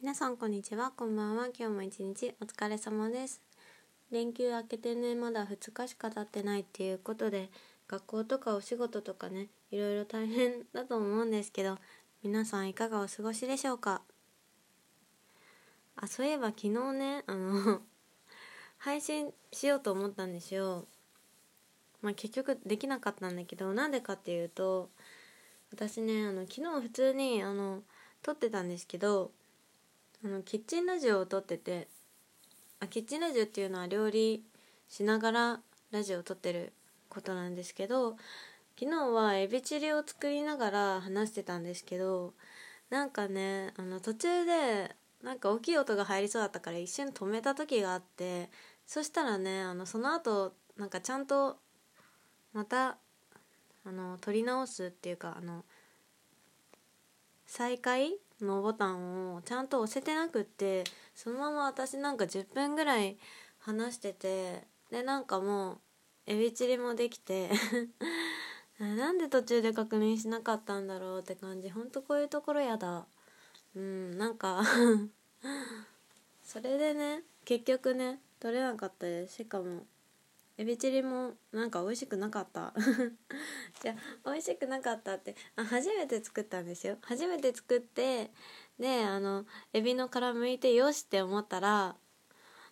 皆さんこんにちは。こんばんは。今日も一日お疲れ様です。連休明けてねまだ2日しか経ってないっていうことで学校とかお仕事とかねいろいろ大変だと思うんですけど皆さんいかがお過ごしでしょうか？あそういえば昨日ねあの 配信しようと思ったんですよ。まあ結局できなかったんだけどなんでかっていうと私ねあの昨日普通にあの撮ってたんですけどあのキッチンラジオを撮っててあキッチンラジオっていうのは料理しながらラジオを撮ってることなんですけど昨日はエビチリを作りながら話してたんですけどなんかねあの途中でなんか大きい音が入りそうだったから一瞬止めた時があってそしたらねあのその後なんかちゃんとまたあの撮り直すっていうかあの再開のボタンをちゃんと押せてなくってそのまま私なんか10分ぐらい話しててでなんかもうエビチリもできて なんで途中で確認しなかったんだろうって感じ。ほんとこういうところやだ。うんなんか それでね結局ね取れなかったです。しかもエビチリもなんか美味しくなかった。じゃあ美味しくなかったってあ初めて作ったんですよ。初めて作ってであのエビの殻むいてよしって思ったら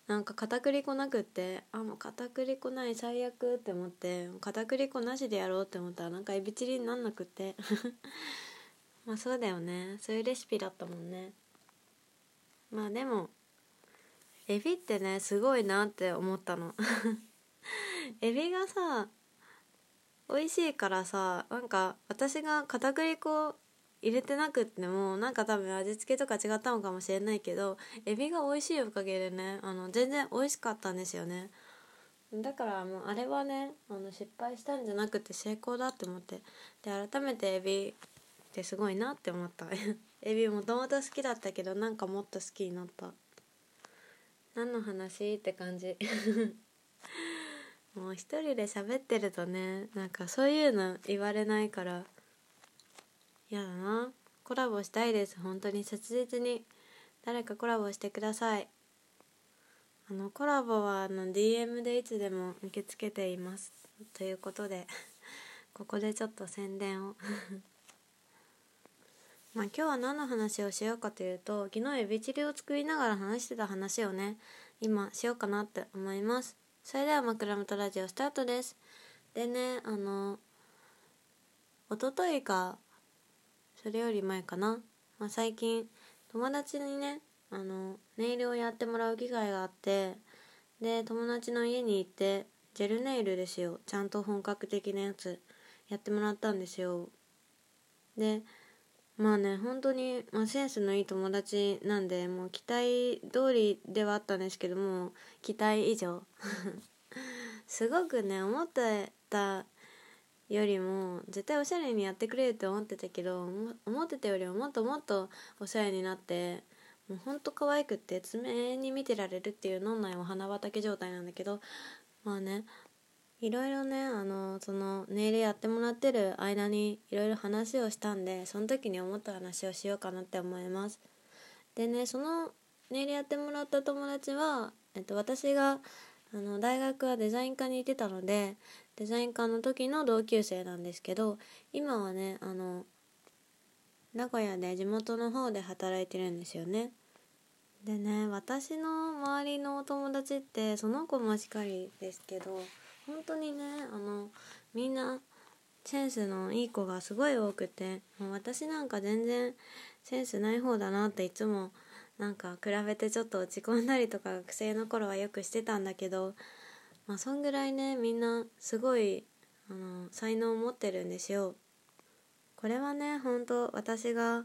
なんか片栗粉なくってあもう片栗粉ない最悪って思って片栗粉なしでやろうって思ったらなんかエビチリになんなくって。まあそうだよね。そういうレシピだったもんね。まあでもエビってねすごいなって思ったの。エビがさ美味しいからさなんか私が片栗粉入れてなくってもなんか多分味付けとか違ったのかもしれないけどエビが美味しいおかげでねあの全然美味しかったんですよね。だからもうあれはねあの失敗したんじゃなくて成功だって思ってで改めてエビってすごいなって思った。エビもともと好きだったけどなんかもっと好きになった。何の話？って感じ。もう一人で喋ってるとねなんかそういうの言われないから嫌だな。コラボしたいです。本当に切実に。誰かコラボしてください。あのコラボはあの DM でいつでも受け付けています。ということでここでちょっと宣伝を。まあ今日は何の話をしようかというと昨日エビチリを作りながら話してた話をね今しようかなって思います。それでは枕元ラジオスタートです。でねあの一昨日かそれより前かな、まあ、最近友達にねあのネイルをやってもらう機会があってで友達の家に行ってジェルネイルですよ。ちゃんと本格的なやつやってもらったんですよ。でまあね本当に、まあ、センスのいい友達なんでもう期待通りではあったんですけども期待以上。すごくね思ってたよりも絶対おしゃれにやってくれるって思ってたけど思ってたよりももっともっとおしゃれになってもうほんと可愛くって爪に見てられるっていう脳内は花畑状態なんだけどまあねいろいろねあのそのネイルやってもらってる間にいろいろ話をしたんでその時に思った話をしようかなって思います。でねそのネイルやってもらった友達は、えっと、私があの大学はデザイン科に行ってたのでデザイン科の時の同級生なんですけど今はねあの名古屋で地元の方で働いてるんですよね。でね私の周りのお友達ってその子もしっかりですけど本当にねあのみんなセンスのいい子がすごい多くてもう私なんか全然センスない方だなっていつもなんか比べてちょっと落ち込んだりとか学生の頃はよくしてたんだけどまあそんぐらいねみんなすごいあの才能を持ってるんですよ。これはね本当私が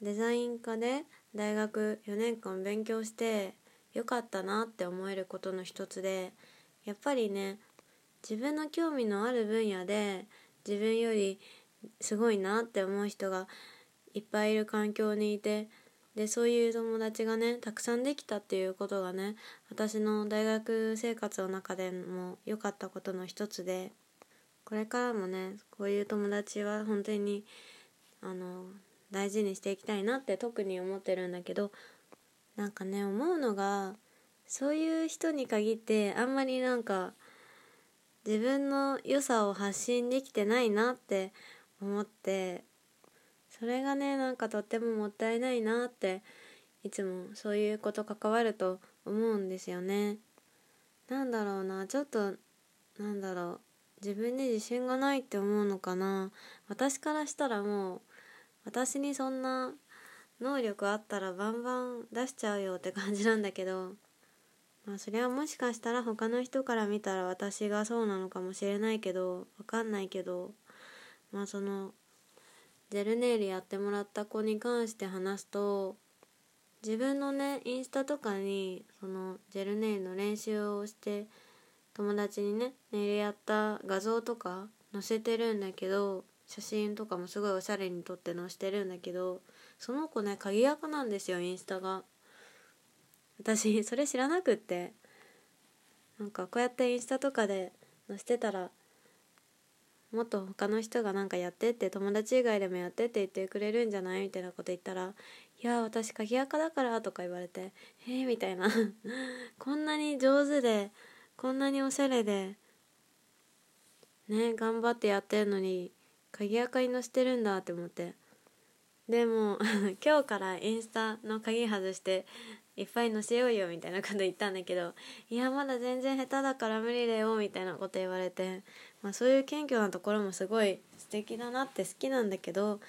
デザイン科で大学4年間勉強してよかったなって思えることの一つでやっぱりね自分の興味のある分野で自分よりすごいなって思う人がいっぱいいる環境にいてでそういう友達がねたくさんできたっていうことがね私の大学生活の中でも良かったことの一つでこれからもねこういう友達は本当にあの大事にしていきたいなって特に思ってるんだけどなんかね思うのがそういう人に限ってあんまりなんか自分の良さを発信できてないなって思ってそれがねなんかとってももったいないなっていつもそういうこと関わると思うんですよね。なんだろうなちょっとなんだろう自分に自信がないって思うのかな私からしたらもう私にそんな能力あったらバンバン出しちゃうよって感じなんだけどまあそれはもしかしたら他の人から見たら私がそうなのかもしれないけどわかんないけどまあそのジェルネイルやってもらった子に関して話すと自分のねインスタとかにそのジェルネイルの練習をして友達にねネイルやった画像とか載せてるんだけど写真とかもすごいおしゃれに撮って載してるんだけどその子ね鍵垢なんですよインスタが。私それ知らなくって。なんかこうやってインスタとかで載せてたらもっと他の人がなんかやってって友達以外でもやってって言ってくれるんじゃないみたいなこと言ったら「いや私鍵垢だから」とか言われて「えー、みたいな。こんなに上手でこんなにおしゃれでね頑張ってやってるのに鍵垢に載せてるんだって思って。でも 今日からインスタの鍵外していっぱい載せようよみたいなこと言ったんだけど いやまだ全然下手だから無理だよみたいなこと言われて、まあ、そういう謙虚なところもすごい素敵だなって好きなんだけど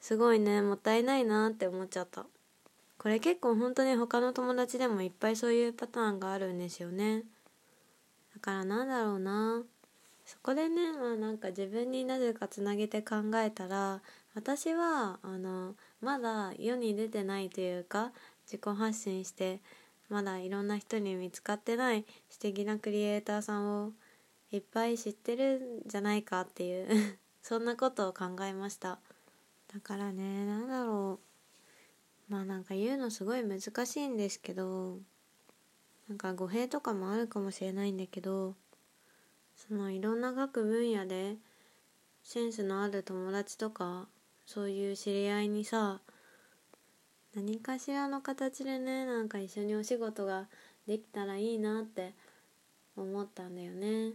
すごいねもったいないなって思っちゃった。これ結構本当に他の友達でもいっぱいそういうパターンがあるんですよね。だからなんだろうな。そこでねまあなんか自分になぜかつなげて考えたら私はあのまだ世に出てないというか自己発信してまだいろんな人に見つかってない素敵なクリエイターさんをいっぱい知ってるんじゃないかっていう そんなことを考えました。だからね何だろう。まあなんか言うのすごい難しいんですけどなんか語弊とかもあるかもしれないんだけどそのいろんな各分野でセンスのある友達とかそういう知り合いにさ何かしらの形でねなんか一緒にお仕事ができたらいいなって思ったんだよね。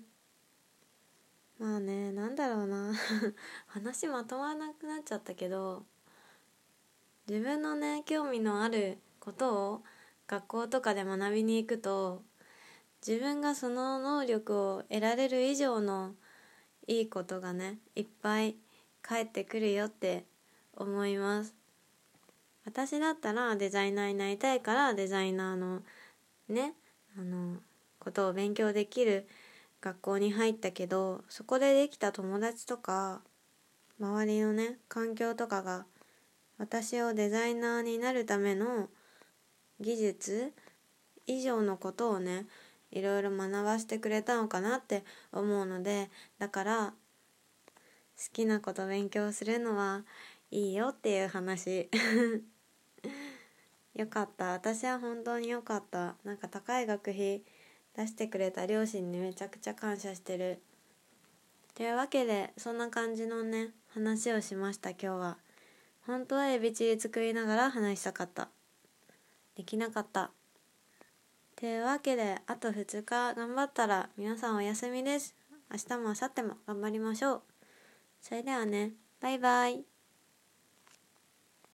まあねなんだろうな。話まとまらなくなっちゃったけど自分のね興味のあることを学校とかで学びに行くと自分がその能力を得られる以上のいいことがねいっぱい返ってくるよって思います。私だったらデザイナーになりたいからデザイナーのねあのことを勉強できる学校に入ったけどそこでできた友達とか周りのね環境とかが私をデザイナーになるための技術以上のことをねいろいろ学ばせてくれたのかなって思うのでだから好きなこと勉強するのはいいよっていう話。よかった。私は本当によかった。なんか高い学費出してくれた両親にめちゃくちゃ感謝してる。というわけでそんな感じのね話をしました今日は。本当はエビチリ作りながら話したかった。できなかった。というわけであと2日頑張ったら皆さんお休みです。明日も明後日も頑張りましょう。それではねバイバイ。